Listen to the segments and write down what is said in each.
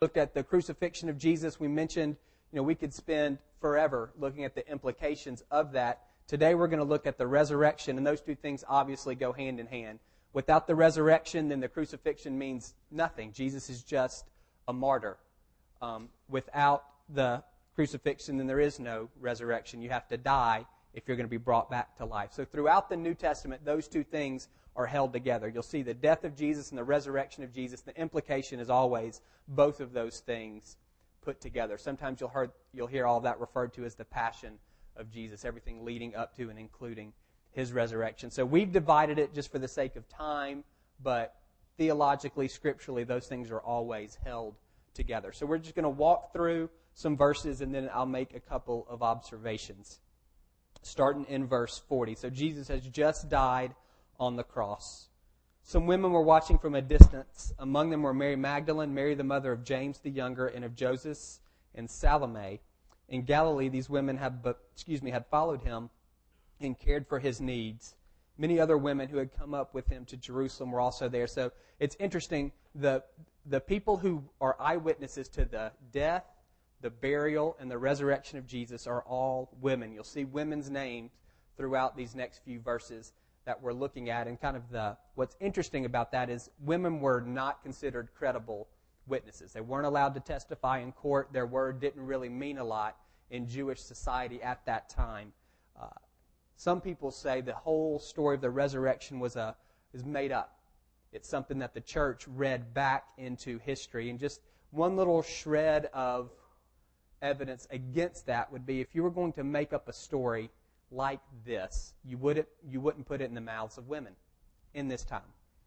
looked at the crucifixion of Jesus. We mentioned, you know, we could spend forever looking at the implications of that. Today we're going to look at the resurrection, and those two things obviously go hand in hand. Without the resurrection, then the crucifixion means nothing. Jesus is just a martyr. Um, without the crucifixion, then there is no resurrection. You have to die if you're going to be brought back to life. So throughout the New Testament, those two things are held together. You'll see the death of Jesus and the resurrection of Jesus. The implication is always both of those things put together. Sometimes you'll hear, you'll hear all that referred to as the passion of Jesus, everything leading up to and including his resurrection. So we've divided it just for the sake of time, but theologically, scripturally, those things are always held together. So we're just going to walk through some verses and then I'll make a couple of observations. Starting in verse 40. So Jesus has just died on the cross. Some women were watching from a distance. Among them were Mary Magdalene, Mary the mother of James the younger, and of Joseph and Salome. In Galilee, these women had, excuse me, had followed him and cared for his needs. Many other women who had come up with him to Jerusalem were also there. So it's interesting. The, the people who are eyewitnesses to the death, the burial, and the resurrection of Jesus are all women. You'll see women's names throughout these next few verses that we're looking at. And kind of the, what's interesting about that is women were not considered credible witnesses. They weren't allowed to testify in court. Their word didn't really mean a lot in Jewish society at that time. Uh, some people say the whole story of the resurrection was a is made up. It's something that the church read back into history. And just one little shred of evidence against that would be if you were going to make up a story like this, you wouldn't you wouldn't put it in the mouths of women in this time.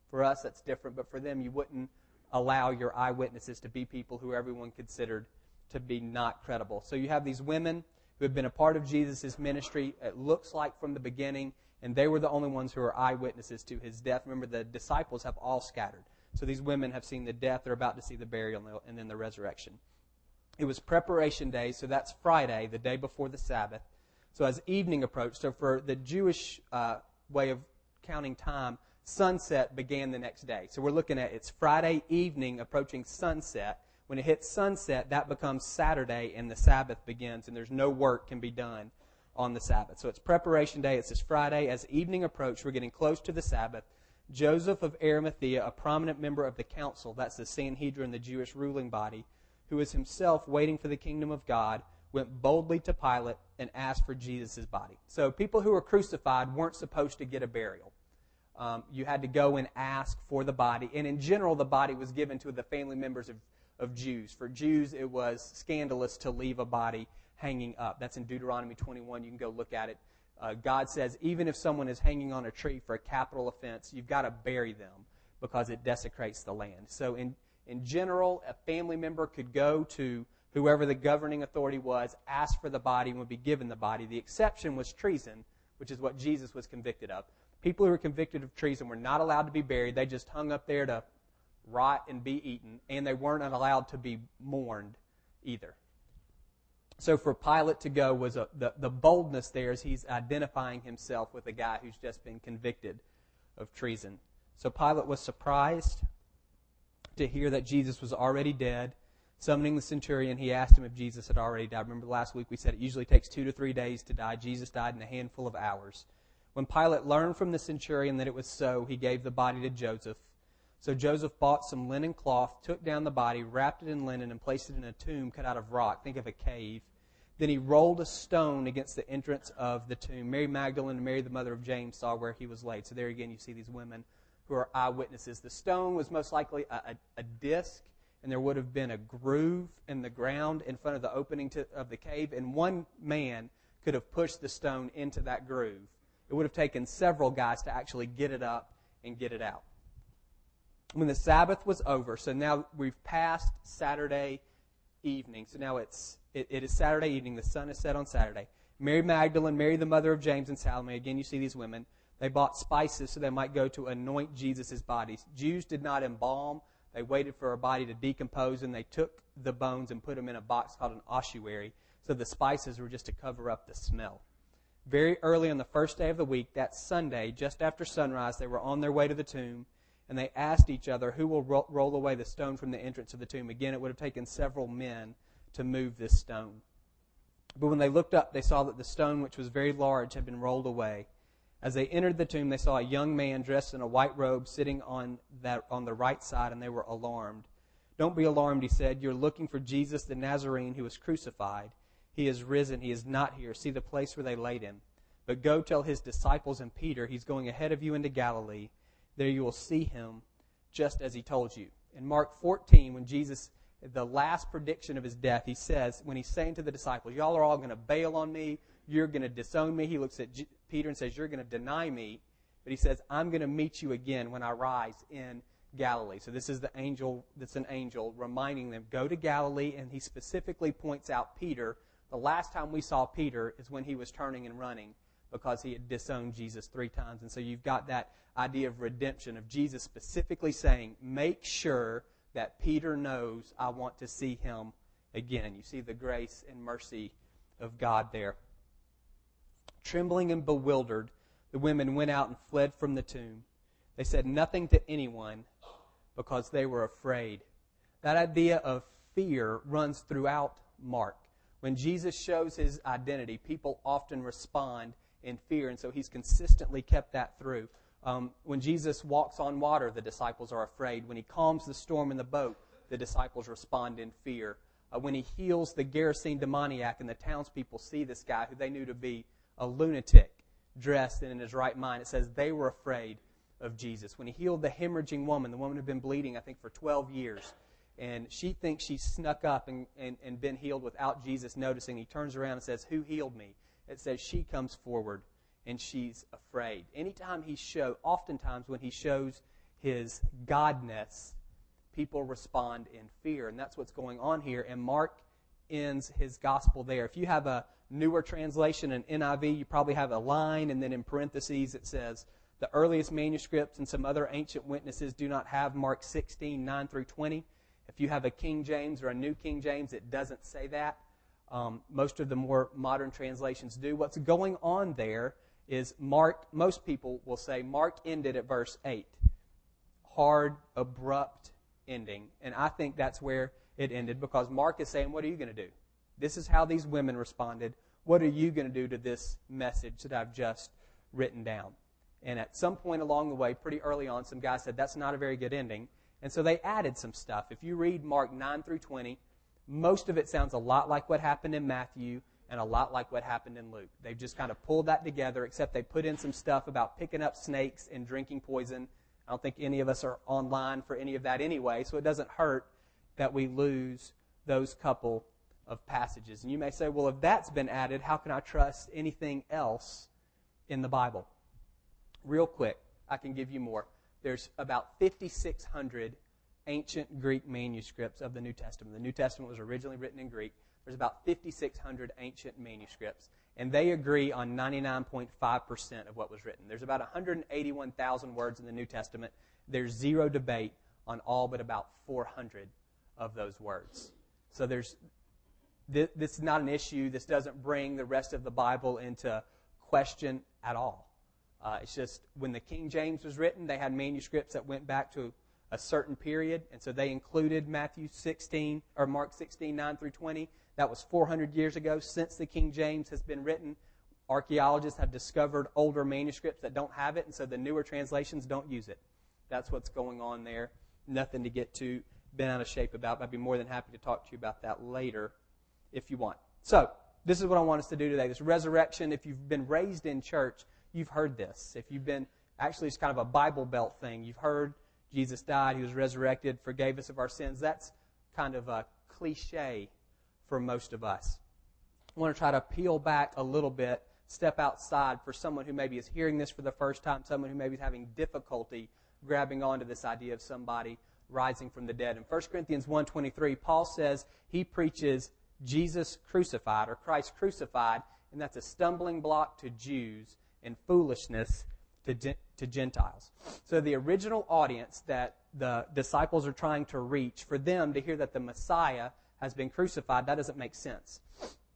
For us that's different, but for them you wouldn't allow your eyewitnesses to be people who everyone considered to be not credible. So you have these women who have been a part of Jesus' ministry, it looks like from the beginning, and they were the only ones who are eyewitnesses to his death. Remember, the disciples have all scattered. So these women have seen the death, they're about to see the burial, and then the resurrection. It was preparation day, so that's Friday, the day before the Sabbath. So as evening approached, so for the Jewish uh, way of counting time, sunset began the next day. So we're looking at it's Friday evening approaching sunset when it hits sunset, that becomes Saturday and the Sabbath begins, and there's no work can be done on the Sabbath. So it's preparation day. It's this Friday. As evening approached, we're getting close to the Sabbath. Joseph of Arimathea, a prominent member of the council, that's the Sanhedrin, the Jewish ruling body, who is himself waiting for the kingdom of God, went boldly to Pilate and asked for Jesus' body. So people who were crucified weren't supposed to get a burial. Um, you had to go and ask for the body. And in general, the body was given to the family members of of Jews. For Jews, it was scandalous to leave a body hanging up. That's in Deuteronomy 21. You can go look at it. Uh, God says even if someone is hanging on a tree for a capital offense, you've got to bury them because it desecrates the land. So in in general, a family member could go to whoever the governing authority was, ask for the body, and would be given the body. The exception was treason, which is what Jesus was convicted of. People who were convicted of treason were not allowed to be buried. They just hung up there to rot and be eaten, and they weren't allowed to be mourned either. So for Pilate to go was a, the, the boldness there is he's identifying himself with a guy who's just been convicted of treason. So Pilate was surprised to hear that Jesus was already dead. Summoning the centurion, he asked him if Jesus had already died. Remember last week we said it usually takes two to three days to die. Jesus died in a handful of hours. When Pilate learned from the centurion that it was so, he gave the body to Joseph so Joseph bought some linen cloth, took down the body, wrapped it in linen, and placed it in a tomb cut out of rock. Think of a cave. Then he rolled a stone against the entrance of the tomb. Mary Magdalene and Mary, the mother of James, saw where he was laid. So there again, you see these women who are eyewitnesses. The stone was most likely a, a, a disc, and there would have been a groove in the ground in front of the opening to, of the cave, and one man could have pushed the stone into that groove. It would have taken several guys to actually get it up and get it out when the Sabbath was over, so now we've passed Saturday evening. So now it's it, it is Saturday evening. The sun is set on Saturday. Mary Magdalene, Mary the mother of James and Salome. Again, you see these women. They bought spices so they might go to anoint Jesus' body. Jews did not embalm. They waited for a body to decompose and they took the bones and put them in a box called an ossuary. So the spices were just to cover up the smell. Very early on the first day of the week, that Sunday, just after sunrise, they were on their way to the tomb and they asked each other, Who will ro- roll away the stone from the entrance of the tomb? Again, it would have taken several men to move this stone. But when they looked up, they saw that the stone, which was very large, had been rolled away. As they entered the tomb, they saw a young man dressed in a white robe sitting on, that, on the right side, and they were alarmed. Don't be alarmed, he said. You're looking for Jesus the Nazarene who was crucified. He is risen. He is not here. See the place where they laid him. But go tell his disciples and Peter, he's going ahead of you into Galilee. There you will see him just as he told you. In Mark 14, when Jesus, the last prediction of his death, he says, when he's saying to the disciples, Y'all are all going to bail on me. You're going to disown me. He looks at Peter and says, You're going to deny me. But he says, I'm going to meet you again when I rise in Galilee. So this is the angel, that's an angel reminding them, Go to Galilee. And he specifically points out Peter. The last time we saw Peter is when he was turning and running because he had disowned Jesus three times. And so you've got that idea of redemption, of Jesus specifically saying, make sure that Peter knows I want to see him again. You see the grace and mercy of God there. Trembling and bewildered, the women went out and fled from the tomb. They said nothing to anyone because they were afraid. That idea of fear runs throughout Mark. When Jesus shows his identity, people often respond in fear, and so he's consistently kept that through. Um, when Jesus walks on water, the disciples are afraid. When he calms the storm in the boat, the disciples respond in fear. Uh, when he heals the Gerasene demoniac, and the townspeople see this guy who they knew to be a lunatic, dressed and in his right mind, it says they were afraid of Jesus. When he healed the hemorrhaging woman, the woman had been bleeding, I think, for 12 years, and she thinks she snuck up and, and, and been healed without Jesus noticing. He turns around and says, Who healed me? It says she comes forward and she's afraid. Anytime he show, oftentimes when he shows his godness, people respond in fear, and that's what's going on here. And Mark ends his gospel there. If you have a newer translation, an NIV, you probably have a line, and then in parentheses it says, the earliest manuscripts and some other ancient witnesses do not have Mark 16, 9 through 20. If you have a King James or a New King James, it doesn't say that. Um, most of the more modern translations do. What's going on there is Mark, most people will say Mark ended at verse 8. Hard, abrupt ending. And I think that's where it ended because Mark is saying, What are you going to do? This is how these women responded. What are you going to do to this message that I've just written down? And at some point along the way, pretty early on, some guy said, That's not a very good ending. And so they added some stuff. If you read Mark 9 through 20, most of it sounds a lot like what happened in Matthew and a lot like what happened in Luke. They've just kind of pulled that together, except they put in some stuff about picking up snakes and drinking poison. I don't think any of us are online for any of that anyway, so it doesn't hurt that we lose those couple of passages. And you may say, well, if that's been added, how can I trust anything else in the Bible? Real quick, I can give you more. There's about 5,600 ancient Greek manuscripts of the New Testament. The New Testament was originally written in Greek. There's about 5,600 ancient manuscripts, and they agree on 99.5% of what was written. There's about 181,000 words in the New Testament. There's zero debate on all but about 400 of those words. So there's this, is not an issue. This doesn't bring the rest of the Bible into question at all. Uh, it's just when the King James was written, they had manuscripts that went back to a certain period, and so they included Matthew 16 or Mark 16, 9 through 20. That was 400 years ago. Since the King James has been written, archaeologists have discovered older manuscripts that don't have it, and so the newer translations don't use it. That's what's going on there. Nothing to get too bent out of shape about. I'd be more than happy to talk to you about that later if you want. So, this is what I want us to do today. This resurrection, if you've been raised in church, you've heard this. If you've been, actually, it's kind of a Bible Belt thing. You've heard Jesus died, he was resurrected, forgave us of our sins. That's kind of a cliche for most of us. I want to try to peel back a little bit, step outside for someone who maybe is hearing this for the first time, someone who maybe is having difficulty grabbing onto this idea of somebody rising from the dead. In 1 Corinthians 1:23, Paul says he preaches Jesus crucified or Christ crucified, and that's a stumbling block to Jews and foolishness to, to Gentiles. So the original audience that the disciples are trying to reach, for them to hear that the Messiah has been crucified, that doesn't make sense.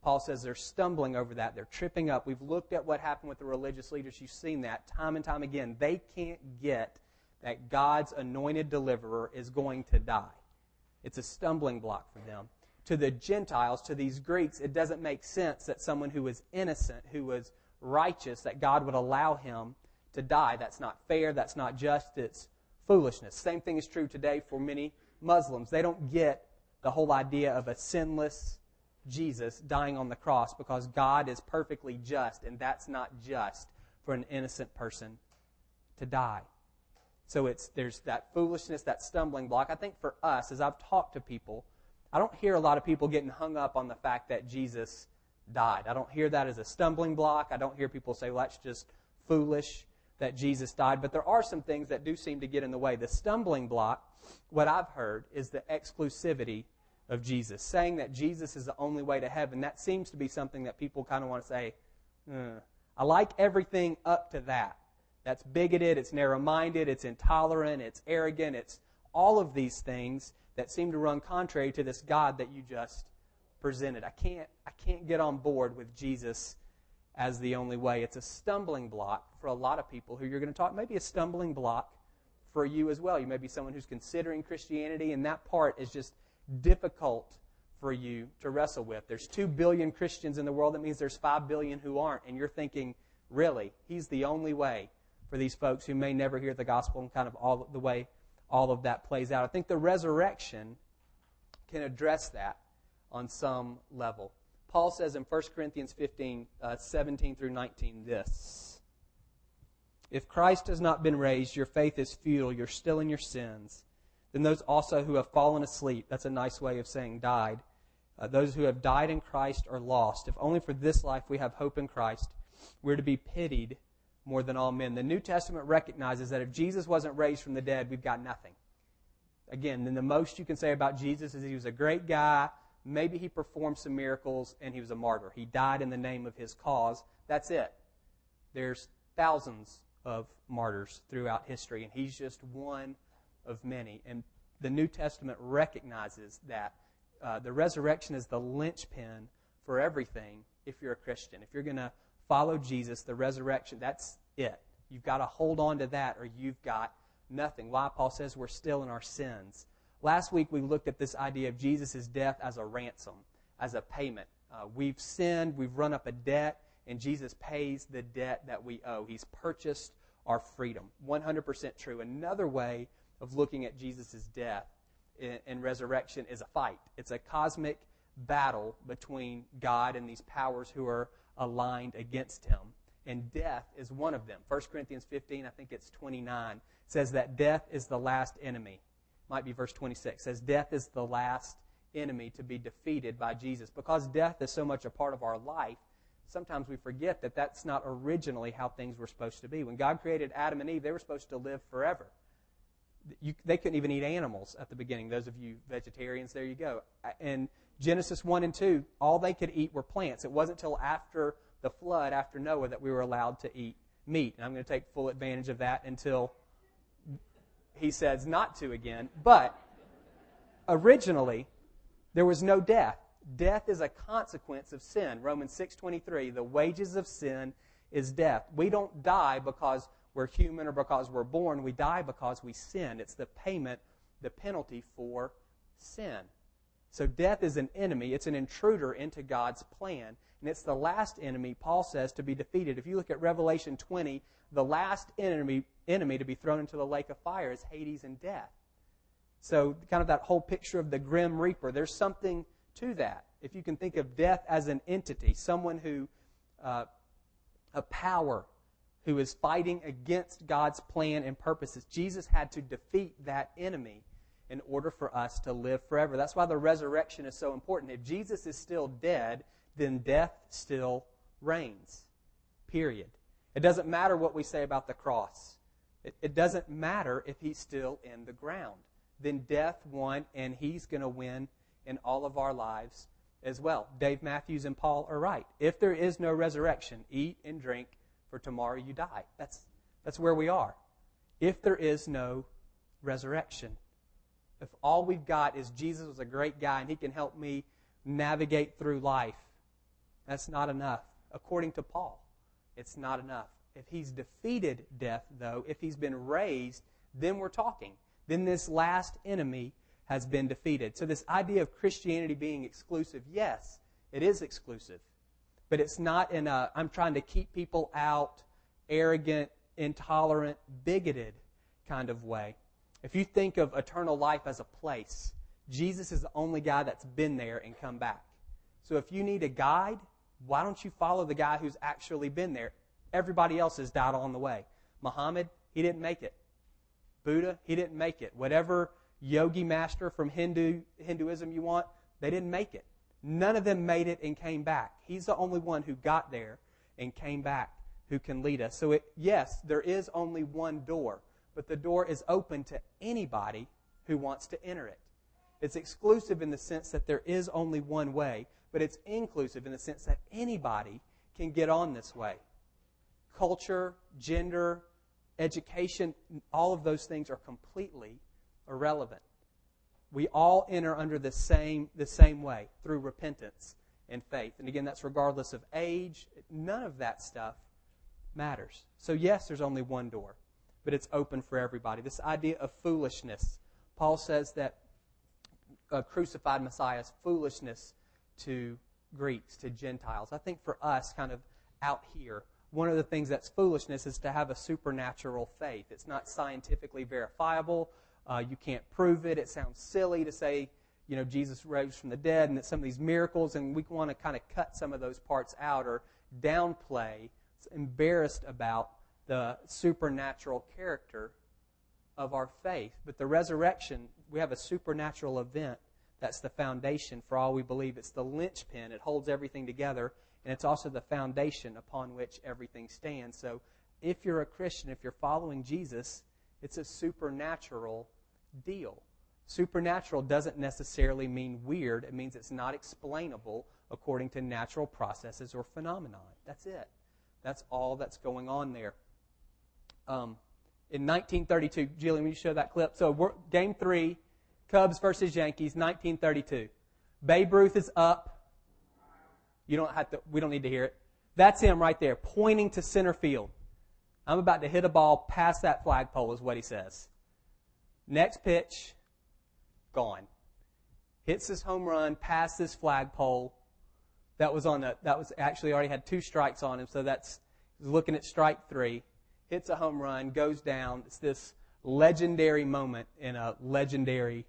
Paul says they're stumbling over that. They're tripping up. We've looked at what happened with the religious leaders. You've seen that time and time again. They can't get that God's anointed deliverer is going to die. It's a stumbling block for them. To the Gentiles, to these Greeks, it doesn't make sense that someone who was innocent, who was righteous, that God would allow him to die. That's not fair. That's not just. It's foolishness. Same thing is true today for many Muslims. They don't get the whole idea of a sinless Jesus dying on the cross because God is perfectly just, and that's not just for an innocent person to die. So it's there's that foolishness, that stumbling block. I think for us, as I've talked to people, I don't hear a lot of people getting hung up on the fact that Jesus died. I don't hear that as a stumbling block. I don't hear people say, well, that's just foolish that Jesus died. But there are some things that do seem to get in the way. The stumbling block, what I've heard, is the exclusivity of Jesus. Saying that Jesus is the only way to heaven, that seems to be something that people kind of want to say, eh. I like everything up to that. That's bigoted, it's narrow minded, it's intolerant, it's arrogant, it's all of these things that seem to run contrary to this God that you just presented. I can't, I can't get on board with Jesus as the only way. It's a stumbling block for a lot of people who you're going to talk, maybe a stumbling block for you as well. You may be someone who's considering Christianity, and that part is just difficult for you to wrestle with. There's 2 billion Christians in the world. That means there's 5 billion who aren't. And you're thinking, really, he's the only way for these folks who may never hear the gospel and kind of all the way all of that plays out. I think the resurrection can address that on some level. Paul says in 1 Corinthians 15, uh, 17 through 19, this If Christ has not been raised, your faith is futile, you're still in your sins. Then those also who have fallen asleep, that's a nice way of saying died, uh, those who have died in Christ are lost. If only for this life we have hope in Christ, we're to be pitied more than all men. The New Testament recognizes that if Jesus wasn't raised from the dead, we've got nothing. Again, then the most you can say about Jesus is he was a great guy. Maybe he performed some miracles and he was a martyr. He died in the name of his cause. That's it. There's thousands of martyrs throughout history, and he's just one of many. And the New Testament recognizes that uh, the resurrection is the linchpin for everything if you're a Christian. If you're going to follow Jesus, the resurrection, that's it. You've got to hold on to that or you've got nothing. Why Paul says we're still in our sins. Last week we looked at this idea of Jesus' death as a ransom, as a payment. Uh, we've sinned, we've run up a debt, and Jesus pays the debt that we owe. He's purchased our freedom. 100% true. Another way of looking at Jesus' death and resurrection is a fight. It's a cosmic battle between God and these powers who are aligned against him. And death is one of them. 1 Corinthians 15, I think it's 29, says that death is the last enemy. Might be verse 26. Says death is the last enemy to be defeated by Jesus. Because death is so much a part of our life, sometimes we forget that that's not originally how things were supposed to be. When God created Adam and Eve, they were supposed to live forever. You, they couldn't even eat animals at the beginning. Those of you vegetarians, there you go. And Genesis 1 and 2, all they could eat were plants. It wasn't until after the flood, after Noah, that we were allowed to eat meat. And I'm going to take full advantage of that until he says not to again. But originally, there was no death. Death is a consequence of sin. Romans 6:23, the wages of sin is death. We don't die because we're human or because we're born. We die because we sin. It's the payment, the penalty for sin. So death is an enemy. It's an intruder into God's plan. And it's the last enemy, Paul says, to be defeated. If you look at Revelation 20, the last enemy, enemy to be thrown into the lake of fire is Hades and death. So, kind of that whole picture of the grim reaper, there's something to that. If you can think of death as an entity, someone who, uh, a power who is fighting against God's plan and purposes, Jesus had to defeat that enemy in order for us to live forever. That's why the resurrection is so important. If Jesus is still dead, then death still reigns. Period. It doesn't matter what we say about the cross. It, it doesn't matter if he's still in the ground. Then death won, and he's going to win in all of our lives as well. Dave Matthews and Paul are right. If there is no resurrection, eat and drink, for tomorrow you die. That's, that's where we are. If there is no resurrection if all we've got is Jesus was a great guy and he can help me navigate through life, that's not enough. According to Paul, it's not enough. If he's defeated death, though, if he's been raised, then we're talking. Then this last enemy has been defeated. So, this idea of Christianity being exclusive, yes, it is exclusive. But it's not in a, I'm trying to keep people out, arrogant, intolerant, bigoted kind of way. If you think of eternal life as a place, Jesus is the only guy that's been there and come back. So if you need a guide, why don't you follow the guy who's actually been there? Everybody else has died on the way. Muhammad, he didn't make it. Buddha, he didn't make it. Whatever yogi master from Hindu Hinduism you want, they didn't make it. None of them made it and came back. He's the only one who got there and came back who can lead us. So it, yes, there is only one door, but the door is open to anybody who wants to enter it. It's exclusive in the sense that there is only one way, but it's inclusive in the sense that anybody can get on this way. Culture, gender, education, all of those things are completely irrelevant. We all enter under the same, the same way through repentance and faith. And again, that's regardless of age. None of that stuff matters. So, yes, there's only one door, but it's open for everybody. This idea of foolishness. Paul says that a crucified Messiah is foolishness to Greeks, to Gentiles. I think for us, kind of out here, one of the things that's foolishness is to have a supernatural faith. It's not scientifically verifiable. Uh, you can't prove it. It sounds silly to say, you know, Jesus rose from the dead and that some of these miracles, and we want to kind of cut some of those parts out or downplay, embarrassed about the supernatural character of our faith. But the resurrection, we have a supernatural event that's the foundation for all we believe. It's the linchpin. It holds everything together, and it's also the foundation upon which everything stands. So if you're a Christian, if you're following Jesus, it's a supernatural deal. Supernatural doesn't necessarily mean weird. It means it's not explainable according to natural processes or phenomenon. That's it. That's all that's going on there. Um, in 1932, Jillian, will you show that clip? So, game three, Cubs versus Yankees, 1932. Babe Ruth is up. You don't have to, we don't need to hear it. That's him right there, pointing to center field. I'm about to hit a ball past that flagpole, is what he says. Next pitch, gone. Hits his home run past this flagpole. That was on a, that was actually already had two strikes on him, so that's he's looking at strike three. Hits a home run, goes down. It's this legendary moment in a legendary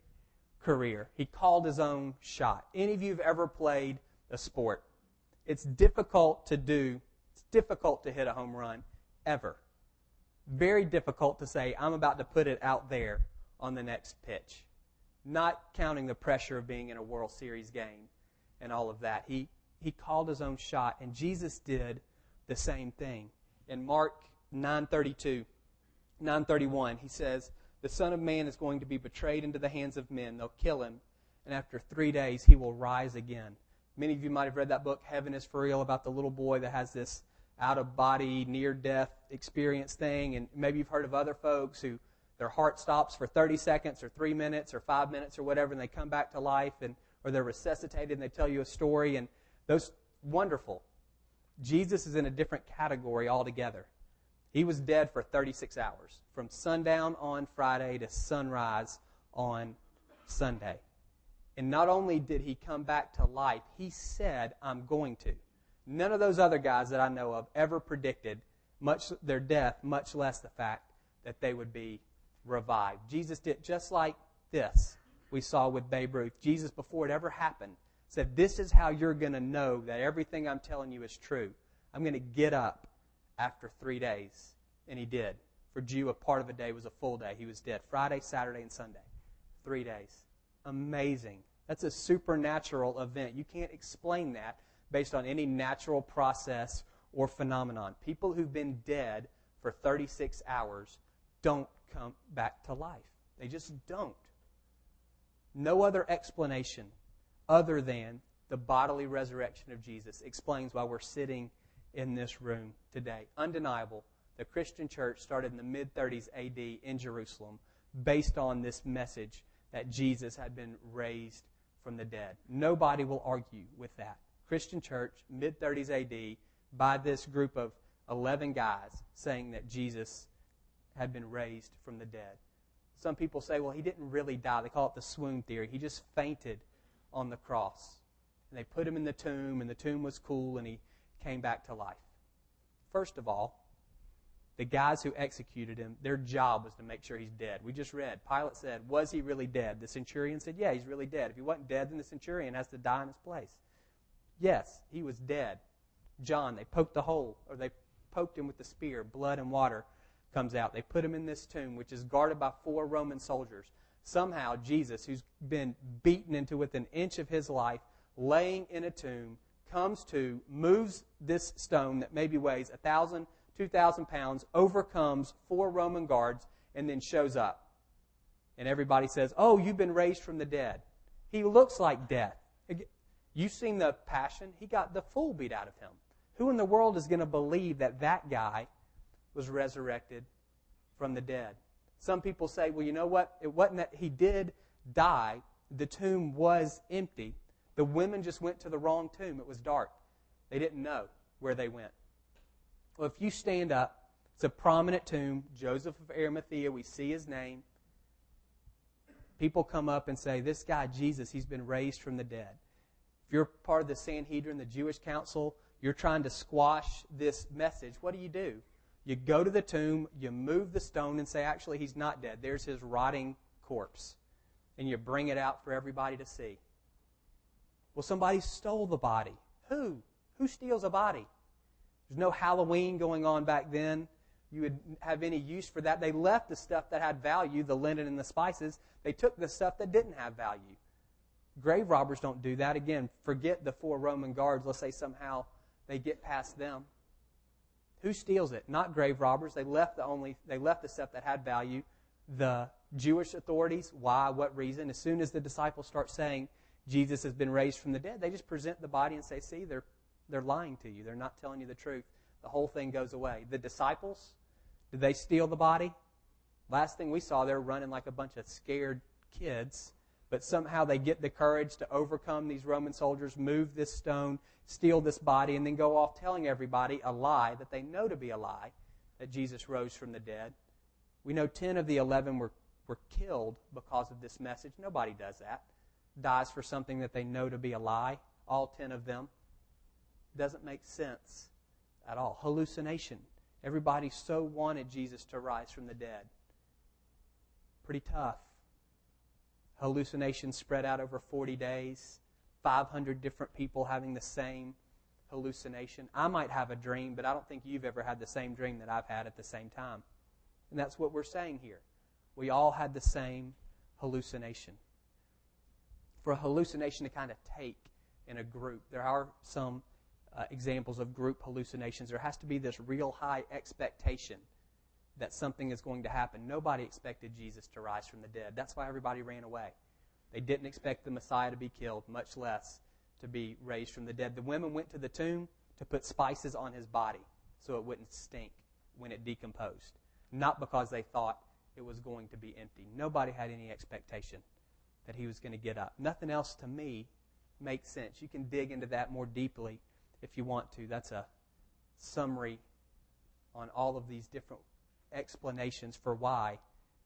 career. He called his own shot. Any of you have ever played a sport? It's difficult to do. It's difficult to hit a home run ever. Very difficult to say, I'm about to put it out there on the next pitch. Not counting the pressure of being in a World Series game and all of that. He, he called his own shot, and Jesus did the same thing. In Mark 932, 931, he says, The Son of Man is going to be betrayed into the hands of men. They'll kill him, and after three days he will rise again. Many of you might have read that book, Heaven is for Real, about the little boy that has this out of body, near death experience thing. And maybe you've heard of other folks who their heart stops for 30 seconds or three minutes or five minutes or whatever, and they come back to life, and or they're resuscitated and they tell you a story, and those wonderful. Jesus is in a different category altogether. He was dead for 36 hours, from sundown on Friday to sunrise on Sunday. And not only did he come back to life, he said, I'm going to. None of those other guys that I know of ever predicted much their death, much less the fact that they would be revived. Jesus did just like this we saw with Babe Ruth. Jesus, before it ever happened, said, This is how you're going to know that everything I'm telling you is true. I'm going to get up after three days. And he did. For Jew, a part of a day was a full day. He was dead Friday, Saturday, and Sunday. Three days. Amazing. That's a supernatural event. You can't explain that based on any natural process or phenomenon. People who've been dead for 36 hours don't come back to life. They just don't. No other explanation other than the bodily resurrection of Jesus explains why we're sitting in this room today. Undeniable. The Christian church started in the mid 30s AD in Jerusalem based on this message that Jesus had been raised from the dead. Nobody will argue with that. Christian church, mid 30s AD, by this group of 11 guys saying that Jesus had been raised from the dead. Some people say, well, he didn't really die. They call it the swoon theory. He just fainted on the cross. And they put him in the tomb, and the tomb was cool, and he came back to life. First of all, the guys who executed him, their job was to make sure he's dead. We just read. Pilate said, Was he really dead? The centurion said, Yeah, he's really dead. If he wasn't dead, then the centurion has to die in his place. Yes, he was dead. John, they poked a hole, or they poked him with the spear. Blood and water comes out. They put him in this tomb, which is guarded by four Roman soldiers. Somehow, Jesus, who's been beaten into within an inch of his life, laying in a tomb, comes to, moves this stone that maybe weighs a thousand 2,000 pounds, overcomes four Roman guards, and then shows up. And everybody says, Oh, you've been raised from the dead. He looks like death. You've seen the passion. He got the fool beat out of him. Who in the world is going to believe that that guy was resurrected from the dead? Some people say, well, you know what? It wasn't that he did die. The tomb was empty. The women just went to the wrong tomb. It was dark. They didn't know where they went. Well, if you stand up, it's a prominent tomb, Joseph of Arimathea, we see his name. People come up and say, This guy, Jesus, he's been raised from the dead. If you're part of the Sanhedrin, the Jewish council, you're trying to squash this message. What do you do? You go to the tomb, you move the stone, and say, Actually, he's not dead. There's his rotting corpse. And you bring it out for everybody to see. Well, somebody stole the body. Who? Who steals a body? There's no Halloween going on back then. You would have any use for that. They left the stuff that had value, the linen and the spices. They took the stuff that didn't have value. Grave robbers don't do that. Again, forget the four Roman guards. Let's say somehow they get past them. Who steals it? Not grave robbers. They left the only they left the stuff that had value. The Jewish authorities, why, what reason? As soon as the disciples start saying Jesus has been raised from the dead, they just present the body and say, see, they're they're lying to you. They're not telling you the truth. The whole thing goes away. The disciples, did they steal the body? Last thing we saw, they're running like a bunch of scared kids, but somehow they get the courage to overcome these Roman soldiers, move this stone, steal this body, and then go off telling everybody a lie that they know to be a lie that Jesus rose from the dead. We know 10 of the 11 were, were killed because of this message. Nobody does that. Dies for something that they know to be a lie. All 10 of them doesn't make sense at all. Hallucination. Everybody so wanted Jesus to rise from the dead. Pretty tough. Hallucinations spread out over 40 days, 500 different people having the same hallucination. I might have a dream, but I don't think you've ever had the same dream that I've had at the same time. And that's what we're saying here. We all had the same hallucination. For a hallucination to kind of take in a group, there are some uh, examples of group hallucinations. There has to be this real high expectation that something is going to happen. Nobody expected Jesus to rise from the dead. That's why everybody ran away. They didn't expect the Messiah to be killed, much less to be raised from the dead. The women went to the tomb to put spices on his body so it wouldn't stink when it decomposed, not because they thought it was going to be empty. Nobody had any expectation that he was going to get up. Nothing else to me makes sense. You can dig into that more deeply if you want to. That's a summary on all of these different explanations for why,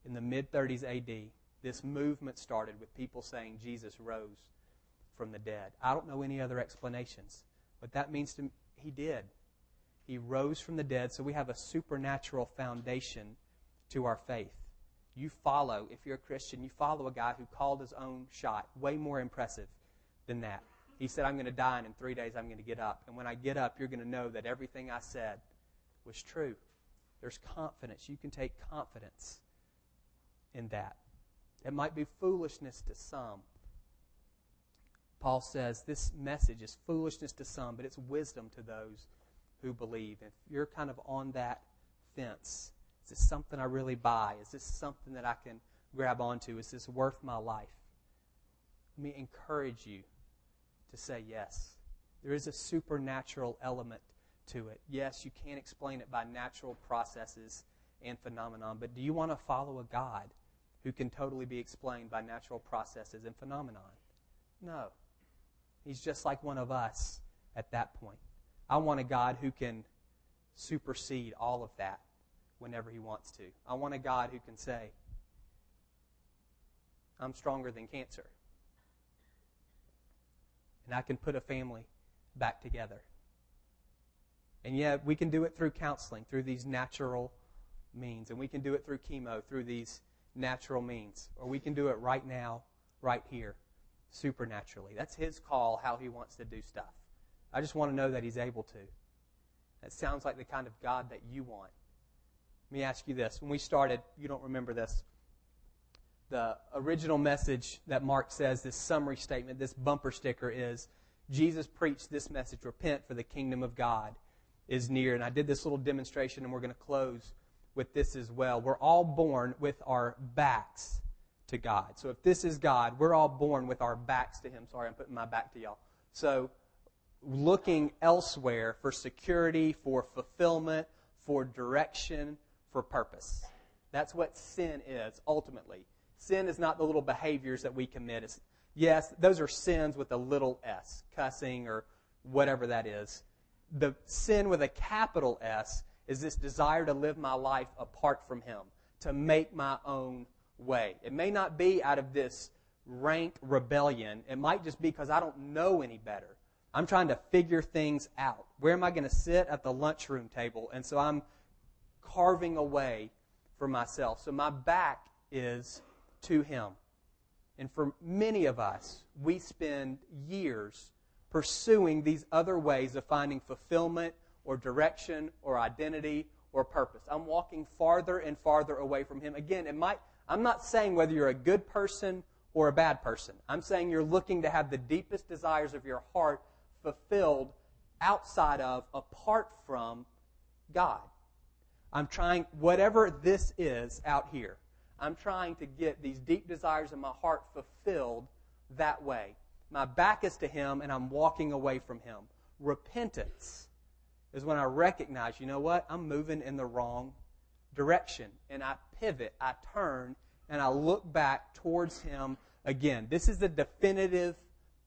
in the mid 30s AD, this movement started with people saying Jesus rose from the dead. I don't know any other explanations. What that means to me, he did. He rose from the dead, so we have a supernatural foundation to our faith. You follow, if you're a Christian, you follow a guy who called his own shot. Way more impressive than that. He said, I'm going to die, and in three days I'm going to get up. And when I get up, you're going to know that everything I said was true. There's confidence. You can take confidence in that. It might be foolishness to some. Paul says this message is foolishness to some, but it's wisdom to those who believe. If you're kind of on that fence, is this something I really buy? Is this something that I can grab onto? Is this worth my life? Let me encourage you to say yes. There is a supernatural element to it. Yes, you can't explain it by natural processes and phenomenon, but do you want to follow a God who can totally be explained by natural processes and phenomenon? No. He's just like one of us at that point. I want a God who can supersede all of that whenever he wants to. I want a God who can say, I'm stronger than cancer. And I can put a family back together. And yet, we can do it through counseling, through these natural means. And we can do it through chemo, through these natural means. Or we can do it right now, right here, supernaturally. That's His call, how He wants to do stuff. I just want to know that He's able to. That sounds like the kind of God that you want. Let me ask you this. When we started, you don't remember this. The original message that Mark says, this summary statement, this bumper sticker is Jesus preached this message repent, for the kingdom of God is near. And I did this little demonstration, and we're going to close with this as well. We're all born with our backs to God. So if this is God, we're all born with our backs to Him. Sorry, I'm putting my back to y'all. So looking elsewhere for security, for fulfillment, for direction, for purpose. That's what sin is, ultimately. Sin is not the little behaviors that we commit. It's, yes, those are sins with a little s, cussing or whatever that is. The sin with a capital S is this desire to live my life apart from Him, to make my own way. It may not be out of this rank rebellion. It might just be because I don't know any better. I'm trying to figure things out. Where am I going to sit at the lunchroom table? And so I'm carving away for myself. So my back is to Him. And for many of us, we spend years pursuing these other ways of finding fulfillment or direction or identity or purpose. I'm walking farther and farther away from Him. Again, it might, I'm not saying whether you're a good person or a bad person. I'm saying you're looking to have the deepest desires of your heart fulfilled outside of, apart from God. I'm trying, whatever this is out here, I'm trying to get these deep desires in my heart fulfilled that way. My back is to Him and I'm walking away from Him. Repentance is when I recognize, you know what? I'm moving in the wrong direction. And I pivot, I turn, and I look back towards Him again. This is the definitive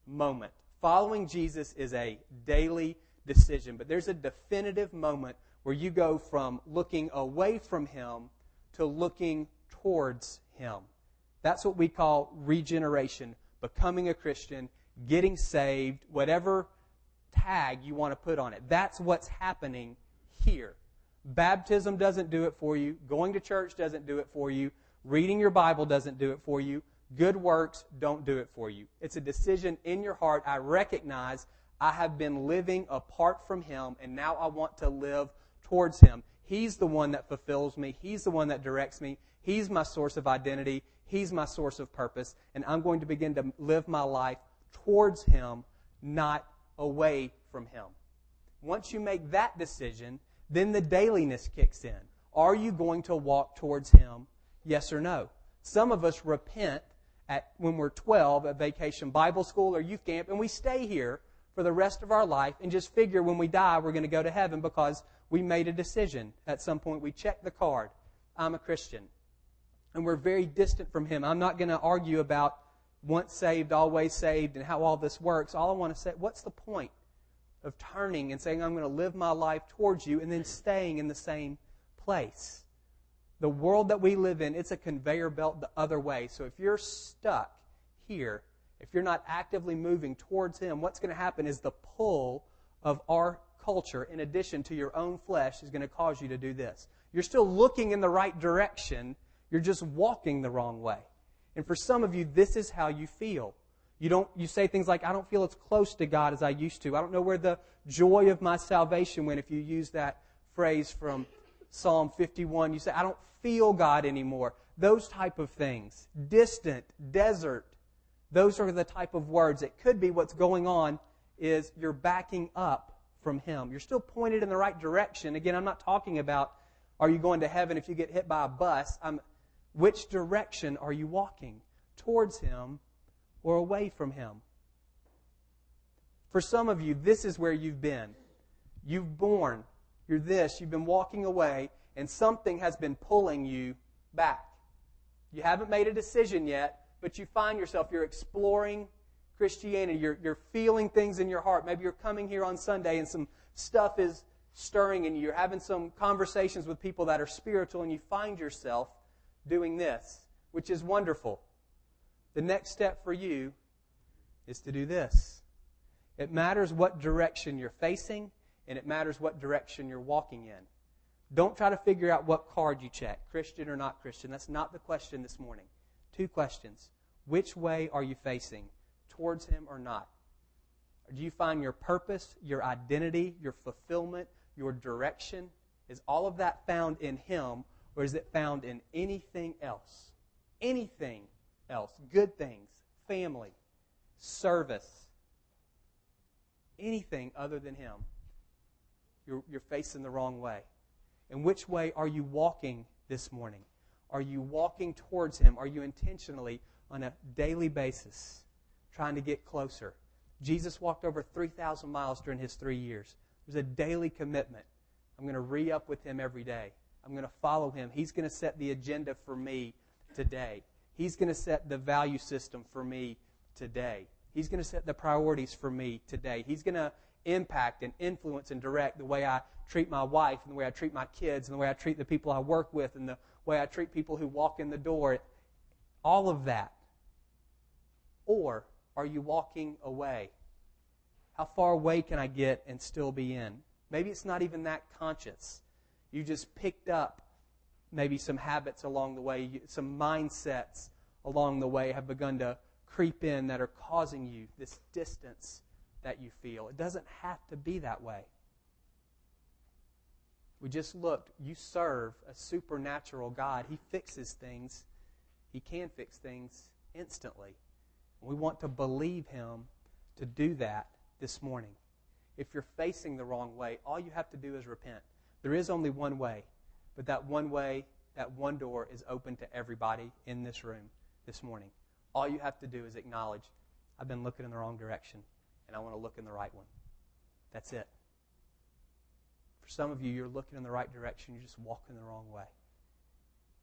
moment. Following Jesus is a daily decision, but there's a definitive moment where you go from looking away from Him to looking towards Him. That's what we call regeneration, becoming a Christian, getting saved, whatever tag you want to put on it. That's what's happening here. Baptism doesn't do it for you. Going to church doesn't do it for you. Reading your Bible doesn't do it for you. Good works don't do it for you. It's a decision in your heart. I recognize I have been living apart from Him, and now I want to live towards Him. He's the one that fulfills me. He's the one that directs me. He's my source of identity. He's my source of purpose. And I'm going to begin to live my life towards Him, not away from Him. Once you make that decision, then the dailiness kicks in. Are you going to walk towards Him? Yes or no? Some of us repent at, when we're 12 at vacation Bible school or youth camp, and we stay here for the rest of our life and just figure when we die we're going to go to heaven because we made a decision. At some point, we checked the card. I'm a Christian. And we're very distant from Him. I'm not going to argue about once saved, always saved, and how all this works. All I want to say, what's the point of turning and saying, I'm going to live my life towards you, and then staying in the same place? The world that we live in, it's a conveyor belt the other way. So if you're stuck here, if you're not actively moving towards Him, what's going to happen is the pull of our culture, in addition to your own flesh, is going to cause you to do this. You're still looking in the right direction, you're just walking the wrong way. And for some of you, this is how you feel. You don't you say things like, I don't feel as close to God as I used to. I don't know where the joy of my salvation went if you use that phrase from Psalm 51. You say, I don't feel God anymore. Those type of things. Distant, desert. Those are the type of words. It could be what's going on is you're backing up from Him. You're still pointed in the right direction. Again, I'm not talking about are you going to heaven if you get hit by a bus. I'm which direction are you walking? Towards Him or away from Him? For some of you, this is where you've been. You've born. You're this. You've been walking away, and something has been pulling you back. You haven't made a decision yet, but you find yourself, you're exploring Christianity. You're, you're feeling things in your heart. Maybe you're coming here on Sunday and some stuff is stirring in you. You're having some conversations with people that are spiritual, and you find yourself doing this, which is wonderful. The next step for you is to do this. It matters what direction you're facing, and it matters what direction you're walking in. Don't try to figure out what card you check, Christian or not Christian. That's not the question this morning. Two questions. Which way are you facing? Towards Him or not? Do you find your purpose, your identity, your fulfillment, your direction? Is all of that found in Him, or is it found in anything else? Anything else. Good things, family, service, anything other than Him. You're, you're facing the wrong way. And which way are you walking this morning? Are you walking towards Him? Are you intentionally, on a daily basis, trying to get closer? Jesus walked over 3,000 miles during His three years. There's a daily commitment. I'm going to re up with Him every day. I'm going to follow Him. He's going to set the agenda for me today. He's going to set the value system for me today. He's going to set the priorities for me today. He's going to impact and influence and direct the way I treat my wife and the way I treat my kids and the way I treat the people I work with and the way I treat people who walk in the door. All of that. Or are you walking away? How far away can I get and still be in? Maybe it's not even that conscious. You just picked up maybe some habits along the way, some mindsets along the way have begun to creep in that are causing you this distance that you feel. It doesn't have to be that way. We just looked. You serve a supernatural God. He fixes things. He can fix things instantly. We want to believe Him to do that this morning. If you're facing the wrong way, all you have to do is repent. There is only one way. But that one way, that one door is open to everybody in this room this morning. All you have to do is acknowledge, I've been looking in the wrong direction, and I want to look in the right one. That's it. For some of you, you're looking in the right direction, you're just walking the wrong way.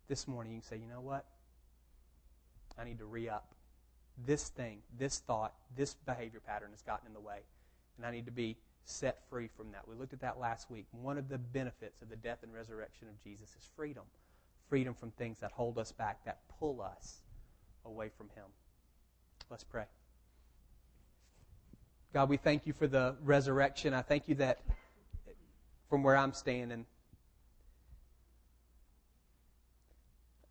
This morning, you can say, you know what? I need to re up. This thing, this thought, this behavior pattern has gotten in the way, and I need to be set free from that. We looked at that last week. One of the benefits of the death and resurrection of Jesus is freedom freedom from things that hold us back, that pull us away from Him. Let's pray. God, we thank you for the resurrection. I thank you that from where I'm standing,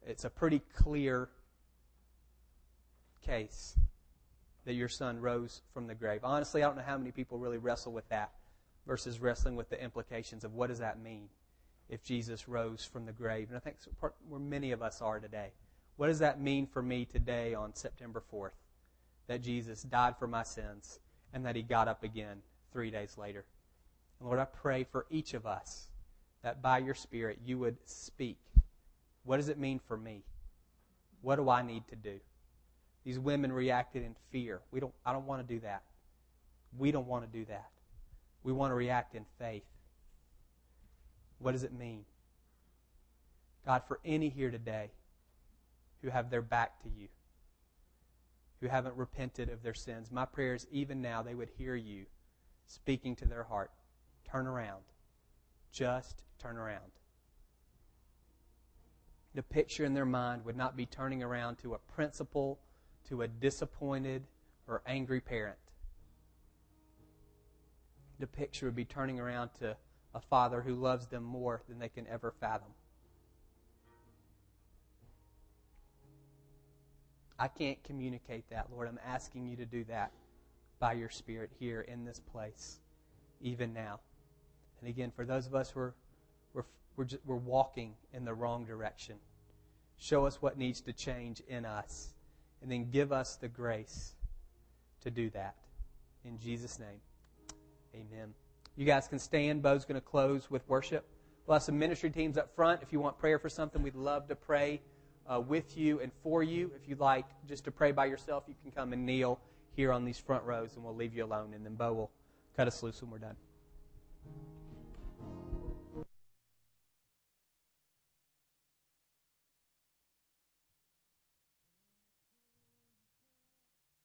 it's a pretty clear case that your son rose from the grave. Honestly, I don't know how many people really wrestle with that versus wrestling with the implications of what does that mean if Jesus rose from the grave. And I think where many of us are today. What does that mean for me today on September 4th? That Jesus died for my sins and that he got up again three days later. And Lord, I pray for each of us that by your Spirit you would speak. What does it mean for me? What do I need to do? These women reacted in fear. We don't, I don't want to do that. We don't want to do that. We want to react in faith. What does it mean? God, for any here today who have their back to you, who haven't repented of their sins, my prayer is even now they would hear you speaking to their heart. Turn around. Just turn around. The picture in their mind would not be turning around to a principal, to a disappointed or angry parent. The picture would be turning around to a father who loves them more than they can ever fathom. I can't communicate that, Lord. I'm asking you to do that by your Spirit here in this place, even now. And again, for those of us who are we're, we're, just, we're walking in the wrong direction, show us what needs to change in us, and then give us the grace to do that. In Jesus' name, amen. You guys can stand. Bo's going to close with worship. We'll have some ministry teams up front. If you want prayer for something, we'd love to pray uh, with you and for you. If you'd like just to pray by yourself, you can come and kneel here on these front rows, and we'll leave you alone. And then Bo will cut us loose when we're done.